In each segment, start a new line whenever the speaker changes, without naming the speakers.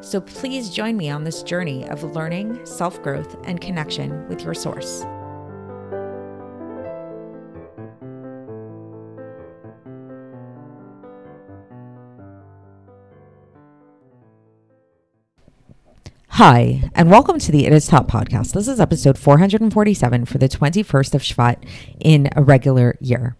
So please join me on this journey of learning, self growth, and connection with your source. Hi, and welcome to the It Is Taught podcast. This is episode 447 for the 21st of Shvat in a regular year.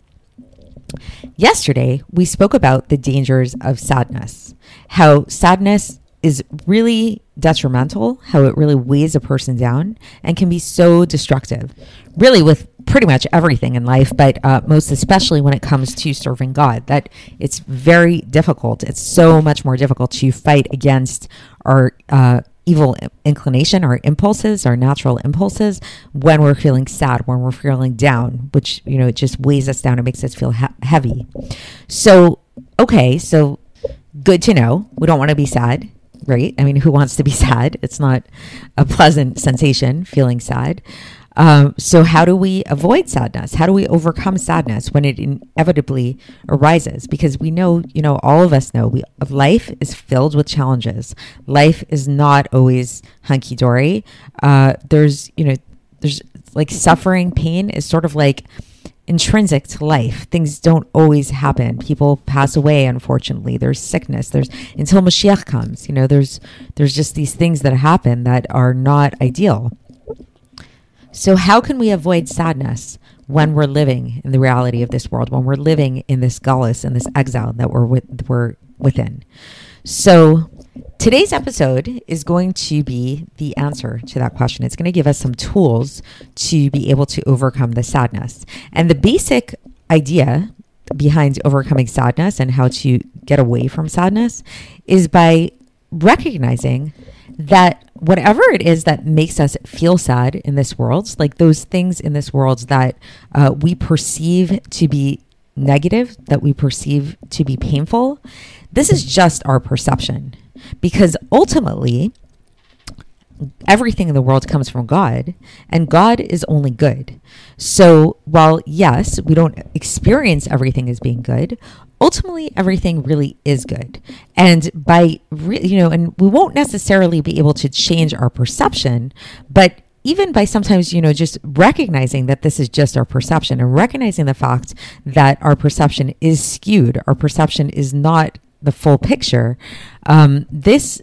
Yesterday, we spoke about the dangers of sadness, how sadness is really detrimental, how it really weighs a person down and can be so destructive, really, with pretty much everything in life, but uh, most especially when it comes to serving God, that it's very difficult. It's so much more difficult to fight against our uh, evil inclination, our impulses, our natural impulses when we're feeling sad, when we're feeling down, which, you know, it just weighs us down. It makes us feel he- heavy. So, okay, so good to know. We don't want to be sad, right? I mean, who wants to be sad? It's not a pleasant sensation feeling sad. Um, so, how do we avoid sadness? How do we overcome sadness when it inevitably arises? Because we know, you know, all of us know we, life is filled with challenges. Life is not always hunky dory. Uh, there's, you know, there's like suffering, pain is sort of like intrinsic to life. Things don't always happen. People pass away, unfortunately. There's sickness. There's until Mashiach comes. You know, there's there's just these things that happen that are not ideal. So, how can we avoid sadness when we're living in the reality of this world, when we're living in this galus and this exile that we're, with, we're within? So, today's episode is going to be the answer to that question. It's going to give us some tools to be able to overcome the sadness. And the basic idea behind overcoming sadness and how to get away from sadness is by recognizing that whatever it is that makes us feel sad in this world, like those things in this world that uh, we perceive to be negative, that we perceive to be painful, this is just our perception. Because ultimately, everything in the world comes from God, and God is only good. So, while yes, we don't experience everything as being good, ultimately everything really is good. And by, re- you know, and we won't necessarily be able to change our perception, but even by sometimes, you know, just recognizing that this is just our perception and recognizing the fact that our perception is skewed, our perception is not the full picture, um, this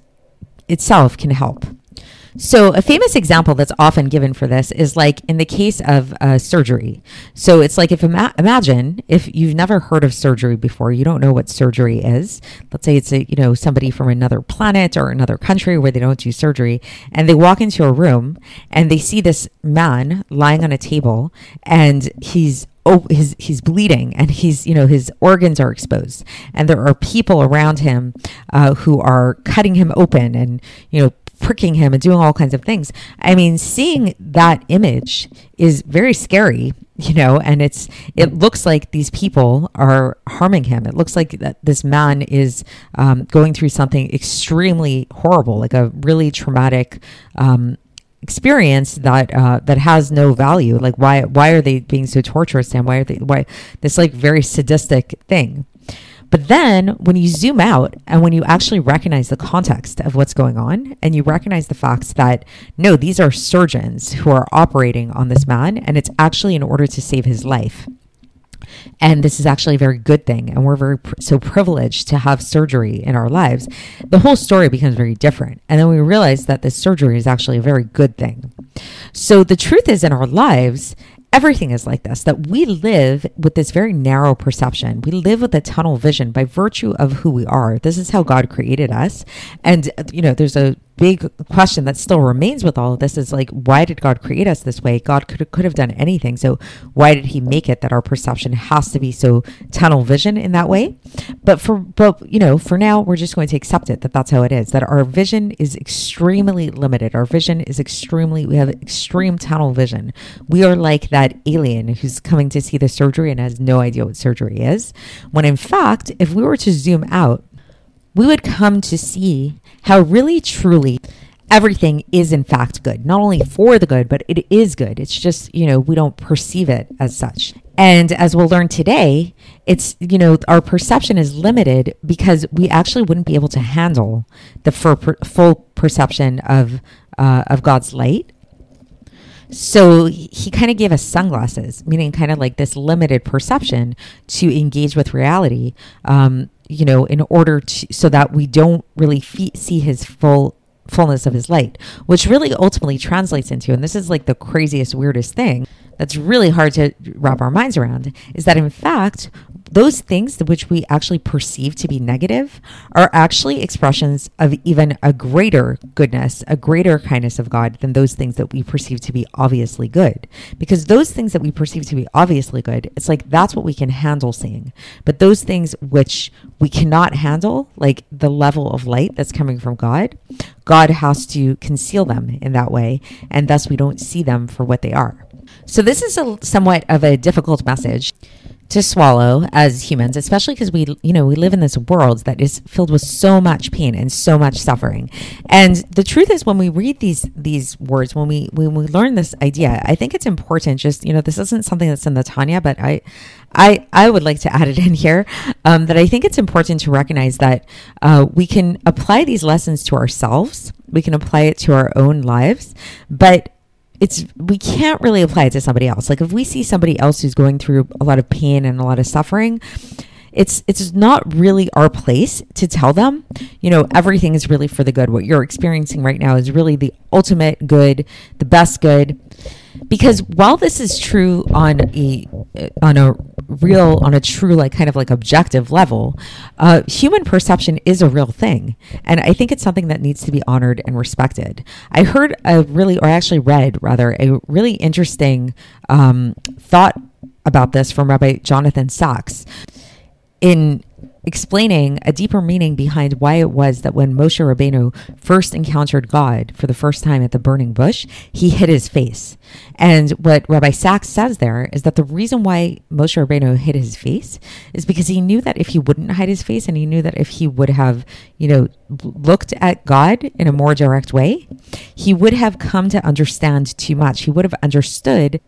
itself can help. So, a famous example that's often given for this is like in the case of uh, surgery. So, it's like if ima- imagine if you've never heard of surgery before, you don't know what surgery is. Let's say it's a you know somebody from another planet or another country where they don't do surgery, and they walk into a room and they see this man lying on a table, and he's oh his he's bleeding and he's you know his organs are exposed and there are people around him uh, who are cutting him open and you know pricking him and doing all kinds of things. I mean, seeing that image is very scary, you know, and it's it looks like these people are harming him. It looks like that this man is um, going through something extremely horrible, like a really traumatic. Um, experience that uh, that has no value. Like why why are they being so torturous and why are they why this like very sadistic thing. But then when you zoom out and when you actually recognize the context of what's going on and you recognize the facts that no, these are surgeons who are operating on this man and it's actually in order to save his life. And this is actually a very good thing. And we're very pr- so privileged to have surgery in our lives. The whole story becomes very different. And then we realize that this surgery is actually a very good thing. So the truth is, in our lives, everything is like this that we live with this very narrow perception. We live with a tunnel vision by virtue of who we are. This is how God created us. And, uh, you know, there's a big question that still remains with all of this is like, why did God create us this way? God could could have done anything. So why did He make it that our perception has to be so tunnel vision in that way? But for but you know, for now, we're just going to accept it that that's how it is. That our vision is extremely limited. Our vision is extremely. We have extreme tunnel vision. We are like that alien who's coming to see the surgery and has no idea what surgery is. When in fact, if we were to zoom out we would come to see how really truly everything is in fact good. Not only for the good but it is good. It's just you know we don't perceive it as such. And as we'll learn today it's you know our perception is limited because we actually wouldn't be able to handle the full perception of uh, of god's light so he kind of gave us sunglasses meaning kind of like this limited perception to engage with reality um, you know, in order to, so that we don't really fe- see his full fullness of his light, which really ultimately translates into, and this is like the craziest, weirdest thing that's really hard to wrap our minds around, is that in fact, those things which we actually perceive to be negative are actually expressions of even a greater goodness, a greater kindness of God than those things that we perceive to be obviously good. Because those things that we perceive to be obviously good, it's like that's what we can handle seeing. But those things which we cannot handle, like the level of light that's coming from God, God has to conceal them in that way. And thus we don't see them for what they are. So this is a somewhat of a difficult message to swallow as humans, especially because we, you know, we live in this world that is filled with so much pain and so much suffering. And the truth is, when we read these these words, when we when we learn this idea, I think it's important. Just you know, this isn't something that's in the Tanya, but I. I, I would like to add it in here um, that I think it's important to recognize that uh, we can apply these lessons to ourselves. We can apply it to our own lives, but it's we can't really apply it to somebody else. Like if we see somebody else who's going through a lot of pain and a lot of suffering, it's it's not really our place to tell them, you know, everything is really for the good. What you're experiencing right now is really the ultimate good, the best good. Because while this is true on a on a real on a true like kind of like objective level uh, human perception is a real thing and i think it's something that needs to be honored and respected i heard a really or actually read rather a really interesting um, thought about this from rabbi jonathan sacks in explaining a deeper meaning behind why it was that when Moshe Rabbeinu first encountered God for the first time at the burning bush, he hid his face. And what Rabbi Sacks says there is that the reason why Moshe Rabbeinu hid his face is because he knew that if he wouldn't hide his face and he knew that if he would have, you know, looked at God in a more direct way, he would have come to understand too much. He would have understood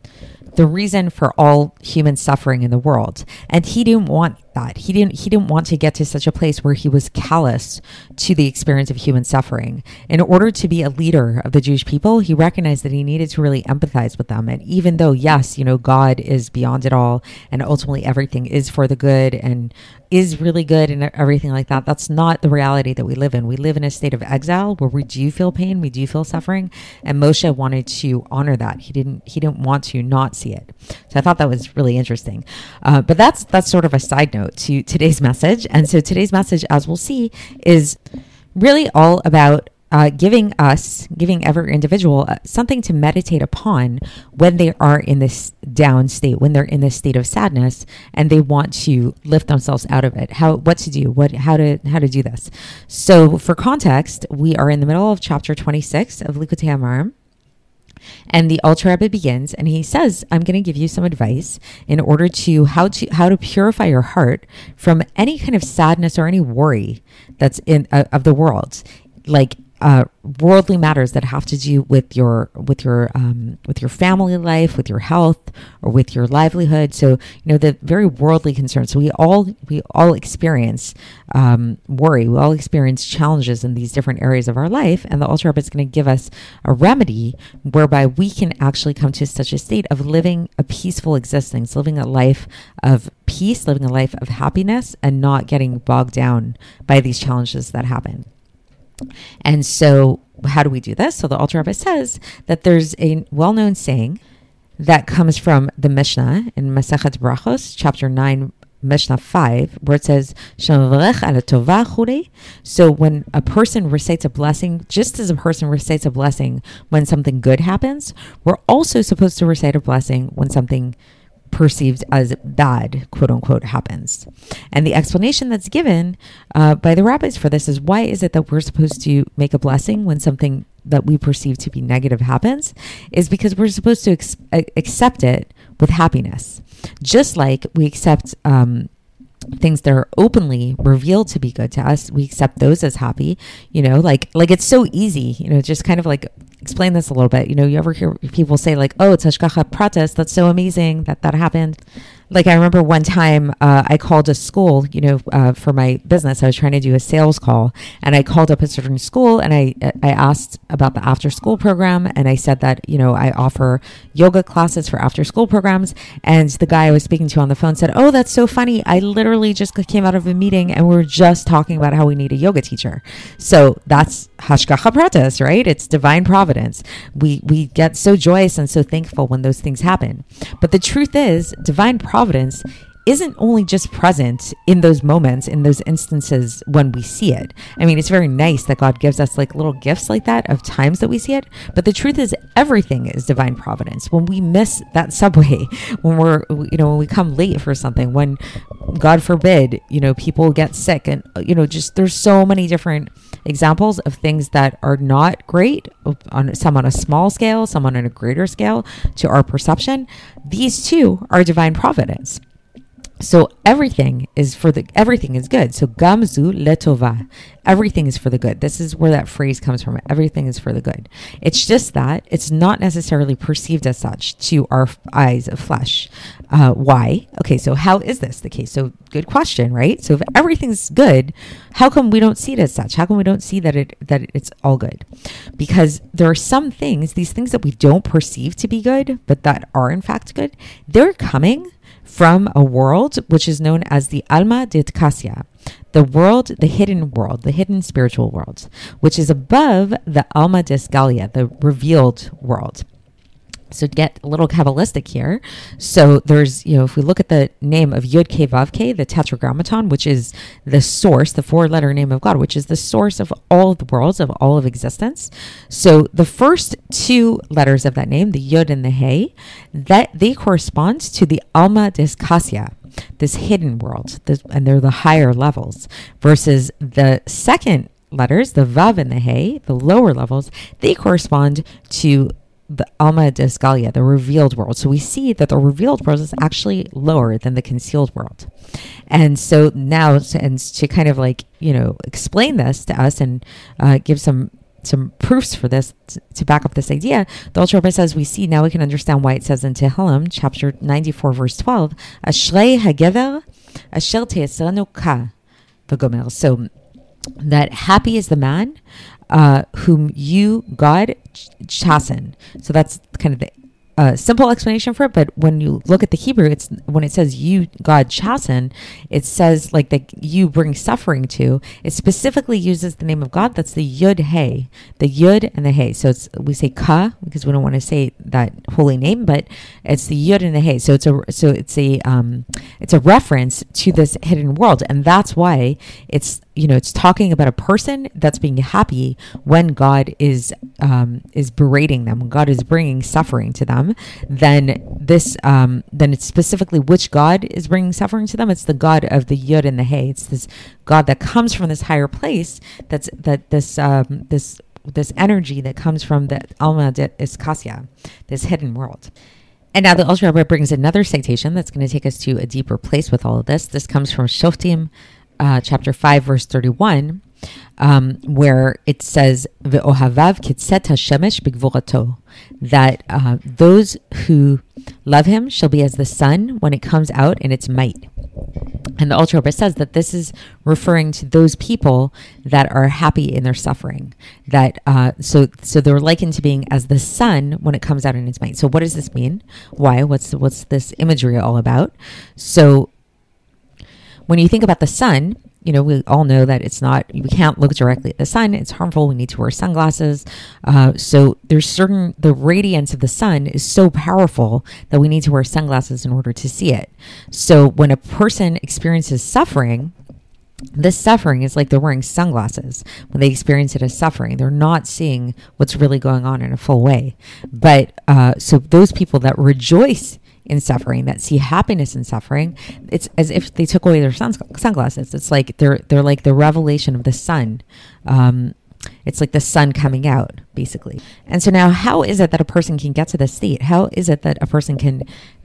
the reason for all human suffering in the world. And he didn't want that. He didn't he didn't want to get to such a place where he was callous to the experience of human suffering. In order to be a leader of the Jewish people, he recognized that he needed to really empathize with them. And even though yes, you know, God is beyond it all and ultimately everything is for the good and is really good and everything like that. That's not the reality that we live in. We live in a state of exile where we do feel pain, we do feel suffering, and Moshe wanted to honor that. He didn't. He didn't want to not see it. So I thought that was really interesting. Uh, but that's that's sort of a side note to today's message. And so today's message, as we'll see, is really all about uh, giving us, giving every individual uh, something to meditate upon when they are in this down state, when they're in this state of sadness, and they want to lift themselves out of it. How, what to do, what, how to, how to do this. So, for context, we are in the middle of chapter 26 of Likutei Amarim. And the Alter Rebbe begins, and he says, "I'm going to give you some advice in order to how to how to purify your heart from any kind of sadness or any worry that's in uh, of the world, like uh, worldly matters that have to do with your with your um, with your family life, with your health, or with your livelihood. So you know the very worldly concerns. So we all we all experience um, worry. We all experience challenges in these different areas of our life, and the Alter Rebbe is going to give us a remedy whereby we can actually come to such a state of living a peaceful existence, living a life of peace, living a life of happiness, and not getting bogged down by these challenges that happen. And so, how do we do this? So, the Alter Rebbe says that there's a well known saying that comes from the Mishnah in Masechet Brachos, chapter 9, Mishnah 5, where it says, So when a person recites a blessing, just as a person recites a blessing when something good happens, we're also supposed to recite a blessing when something perceived as bad, quote unquote, happens. And the explanation that's given uh, by the rabbis for this is why is it that we're supposed to make a blessing when something that we perceive to be negative happens? Is because we're supposed to ex- accept it with happiness. Just like we accept um, things that are openly revealed to be good to us we accept those as happy you know like like it's so easy you know just kind of like explain this a little bit. You know you ever hear people say like oh it's hashgacha pratis. That's so amazing that that happened like I remember one time uh, I called a school, you know, uh, for my business. I was trying to do a sales call, and I called up a certain school, and I I asked about the after school program, and I said that you know I offer yoga classes for after school programs, and the guy I was speaking to on the phone said, "Oh, that's so funny! I literally just came out of a meeting, and we are just talking about how we need a yoga teacher." So that's hashgacha pratis, right? It's divine providence. We we get so joyous and so thankful when those things happen, but the truth is, divine providence providence isn't only just present in those moments, in those instances when we see it. I mean, it's very nice that God gives us like little gifts like that of times that we see it. But the truth is, everything is divine providence. When we miss that subway, when we're, you know, when we come late for something, when God forbid, you know, people get sick, and, uh, you know, just there's so many different examples of things that are not great uh, on some on a small scale, some on a greater scale to our perception. These two are divine providence. So everything is for the everything is good. So gamzu letova. Everything is for the good. This is where that phrase comes from. Everything is for the good. It's just that it's not necessarily perceived as such to our eyes of flesh. Uh, why? Okay, so how is this the case? So good question, right? So if everything's good, how come we don't see it as such? How come we don't see that it that it's all good? Because there are some things, these things that we don't perceive to be good, but that are in fact good. They're coming from a world which is known as the Alma de Tkasia, the world, the hidden world, the hidden spiritual world, which is above the Alma de Sgalia, the revealed world. So to get a little Kabbalistic here, so there's, you know, if we look at the name of Yud Ke Vav the Tetragrammaton, which is the source, the four-letter name of God, which is the source of all of the worlds, of all of existence. So the first two letters of that name, the Yud and the He, that they correspond to the Alma des Kasya, this hidden world, this, and they're the higher levels, versus the second letters, the Vav and the He, the lower levels, they correspond to the Alma Desgalia, the revealed world. So we see that the revealed world is actually lower than the concealed world. And so now, and to kind of like, you know, explain this to us and uh, give some some proofs for this t- to back up this idea, the Alter Rebbe says we see now we can understand why it says in Tehillim, chapter 94, verse 12, Ashrei hagever asher ka v'gomer. So that happy is the man uh, whom you, God, chasten. So that's kind of the a simple explanation for it, but when you look at the Hebrew, it's when it says you God chasten, it says like that you bring suffering to. It specifically uses the name of God. That's the Yud Hey, the Yud and the Hey. So it's we say Ka because we don't want to say that holy name, but it's the Yud and the Hey. So it's a so it's a um it's a reference to this hidden world, and that's why it's you know it's talking about a person that's being happy when God is um, is berating them, when God is bringing suffering to them. Then this um, then it's specifically which God is bringing suffering to them. It's the God of the Yud and the Hey. It's this God that comes from this higher place. That's that this um, this this energy that comes from the Alma de Iskasya, this hidden world. And now the Alter Rebbe brings another citation that's going to take us to a deeper place with all of this. This comes from Shoftim uh, chapter 5, verse 31, um, where it says, Ve'ohavav hashemesh that uh, those who love him shall be as the sun when it comes out in its might. And the Rebbe says that this is referring to those people that are happy in their suffering. That uh, so so they're likened to being as the sun when it comes out in its might. So what does this mean? Why? What's what's this imagery all about? So when you think about the sun, you know, we all know that it's not, we can't look directly at the sun. It's harmful. We need to wear sunglasses. Uh, so there's certain, the radiance of the sun is so powerful that we need to wear sunglasses in order to see it. So when a person experiences suffering, this suffering is like they're wearing sunglasses when they experience it as suffering. They're not seeing what's really going on in a full way. But uh, so those people that rejoice in suffering, that see happiness in suffering, it's as if they took away their sun- sunglasses. It's like they're they're like the revelation of the sun. Um, it's like the sun coming out, basically. And so now, how is it that a person can get to this state? How is it that a person can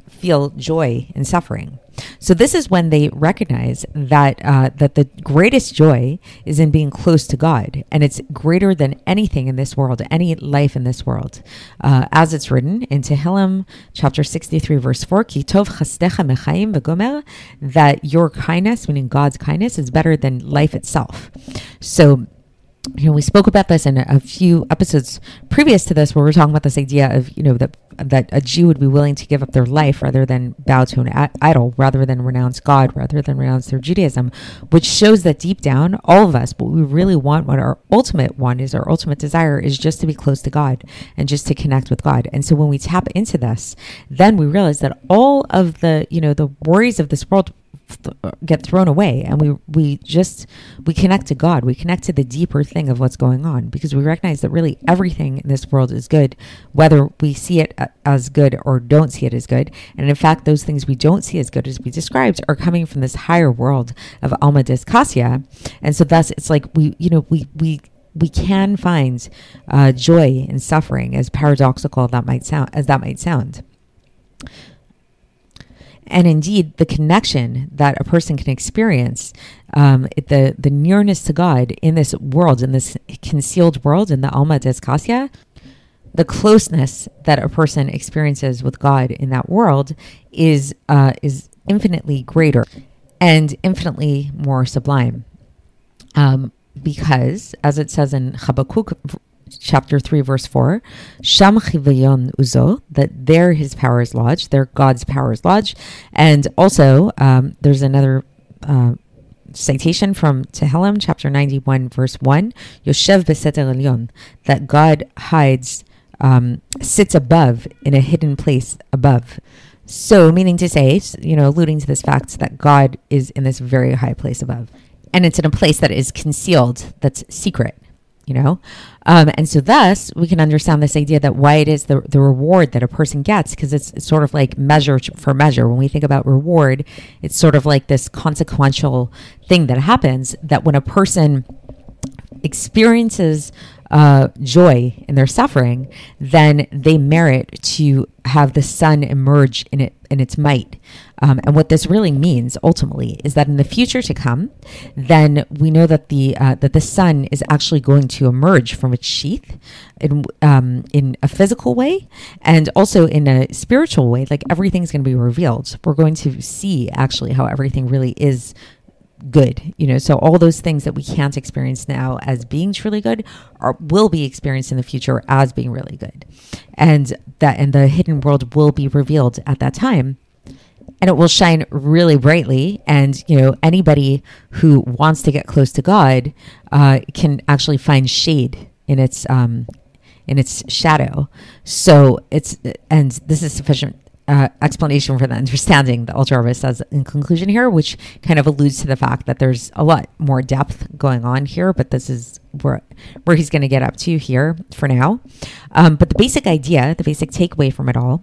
feel joy in suffering? So this is when they recognize that uh, that the greatest joy is in being close to God, and it's greater than anything in this world, any life in this world, uh, as it's written in Tehillim chapter sixty-three, verse four: "Ki tov mechaim v'gomer," that your kindness, meaning God's kindness, is better than life itself. So you know, we spoke about this in a few episodes previous to this, where we are talking about this idea of, you know, that that a Jew would be willing to give up their life rather than bow to an idol, rather than renounce God, rather than renounce their Judaism, which shows that deep down, all of us, what we really want, what our ultimate one is, our ultimate desire is just to be close to God and just to connect with God. And so when we tap into this, then we realize that all of the, you know, the worries of this world get thrown away and we we just we connect to God. We connect to the deeper thing of what's going on because we recognize that really everything in this world is good whether we see it as good or don't see it as good. And in fact those things we don't see as good as we described are coming from this higher world of Alma Cassia and so thus it's like we you know we we we can find uh, joy in suffering as paradoxical that might sound as that might sound and indeed the connection that a person can experience um, the the nearness to God in this world in this concealed world in the Alma Cassia the closeness that a person experiences with God in that world is uh, is infinitely greater and infinitely more sublime. Um, because as it says in Habakkuk chapter 3, verse 4, Sham chivayon uzo, that there his power is lodged, there God's power is lodged. And also, um, there's another uh, citation from Tehillim, chapter 91, verse 1, Yoshev beseter elyon, that God hides, um, sits above in a hidden place above. So, meaning to say, you know, alluding to this fact that God is in this very high place above. And it's in a place that is concealed, that's secret you know? Um, and so thus we can understand this idea that why it is the, the reward that a person gets, because it's, it's sort of like measure for measure. When we think about reward, it's sort of like this consequential thing that happens that when a person experiences uh, joy in their suffering, then they merit to have the sun emerge in it in its might. Um, and what this really means ultimately is that in the future to come, then we know that the uh, that the sun is actually going to emerge from its sheath in um, in a physical way and also in a spiritual way. Like everything's going to be revealed. We're going to see actually how everything really is good you know so all those things that we can't experience now as being truly good are will be experienced in the future as being really good. And that and the hidden world will be revealed at that time. And it will shine really brightly. And you know anybody who wants to get close to god uh, can actually find shade in its um in its shadow. So it's and this is sufficient uh, explanation for the understanding the Alter Rebbe says in conclusion here, which kind of alludes to the fact that there's a lot more depth going on here, but this is where where he's going to get up to here for now. Um, but the basic idea, the basic takeaway from it all,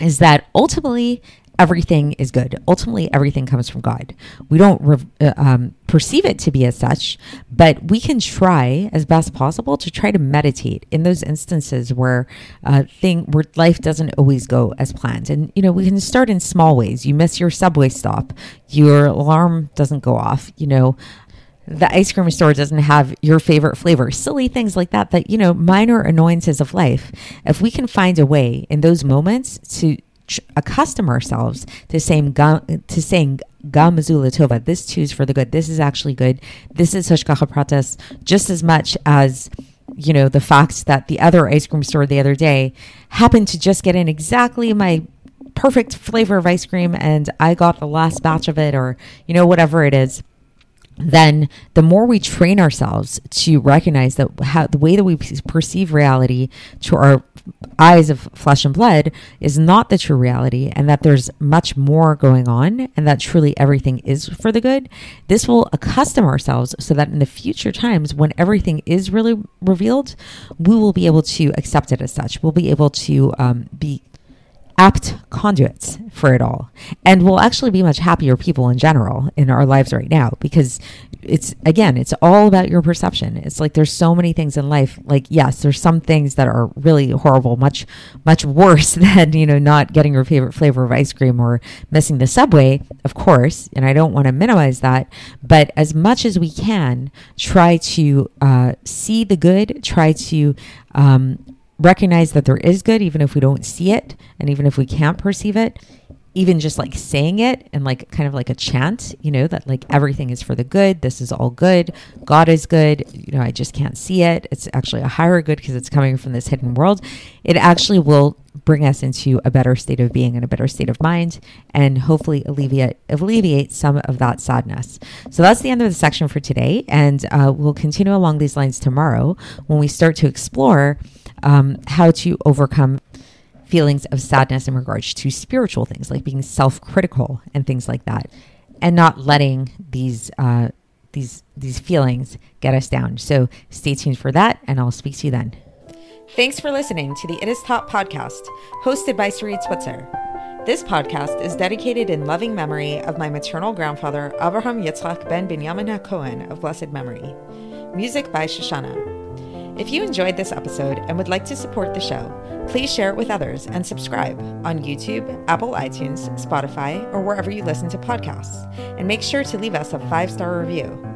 is that ultimately everything is good. Ultimately, everything comes from God. We don't re- uh, um, perceive it to be as such, but we can try as best possible to try to meditate in those instances where uh, thing where life doesn't always go as planned. And you know, we can start in small ways. You miss your subway stop, your alarm doesn't go off. You know, the ice cream store doesn't have your favorite flavor, silly things like that, that, you know, minor annoyances of life. If we can find a way in those moments to accustom ourselves to saying to saying gam tova. This too is for the good. This is actually good. This is hashgacha pratis just as much as you know the fact that the other ice cream store the other day happened to just get in exactly my perfect flavor of ice cream and I got the last batch of it or you know whatever it is. Then the more we train ourselves to recognize that how, the way that we perceive reality to our eyes of flesh and blood is not the true reality and that there's much more going on and that truly everything is for the good this will accustom ourselves so that in the future times when everything is really revealed we will be able to accept it as such. We'll be able to um, be apt conduits for it all. And we'll actually be much happier people in general in our lives right now because it's again, it's all about your perception. It's like there's so many things in life. Like, yes, there's some things that are really horrible, much, much worse than, you know, not getting your favorite flavor of ice cream or missing the subway, of course. And I don't want to minimize that. But as much as we can, try to uh, see the good, try to um, recognize that there is good, even if we don't see it and even if we can't perceive it. Even just like saying it and like kind of like a chant, you know, that like everything is for the good. This is all good. God is good. You know, I just can't see it. It's actually a higher good because it's coming from this hidden world. It actually will bring us into a better state of being and a better state of mind and hopefully alleviate alleviate some of that sadness so that's the end of the section for today and uh, we'll continue along these lines tomorrow when we start to explore um, how to overcome feelings of sadness in regards to spiritual things, like being self critical and things like that, and not letting these. Uh, these these feelings get us down. So stay tuned for that, and I'll speak to you then. Thanks for listening to the It Is Taught podcast, hosted by Sarit Switzer. This podcast is dedicated in loving memory of my maternal grandfather, Abraham Yitzchak ben Binyamin HaKohen of blessed memory. Music by Shoshannah. If you enjoyed this episode and would like to support the show, please share it with others and subscribe on YouTube, Apple iTunes, Spotify, or wherever you listen to podcasts. And make sure to leave us a five star review.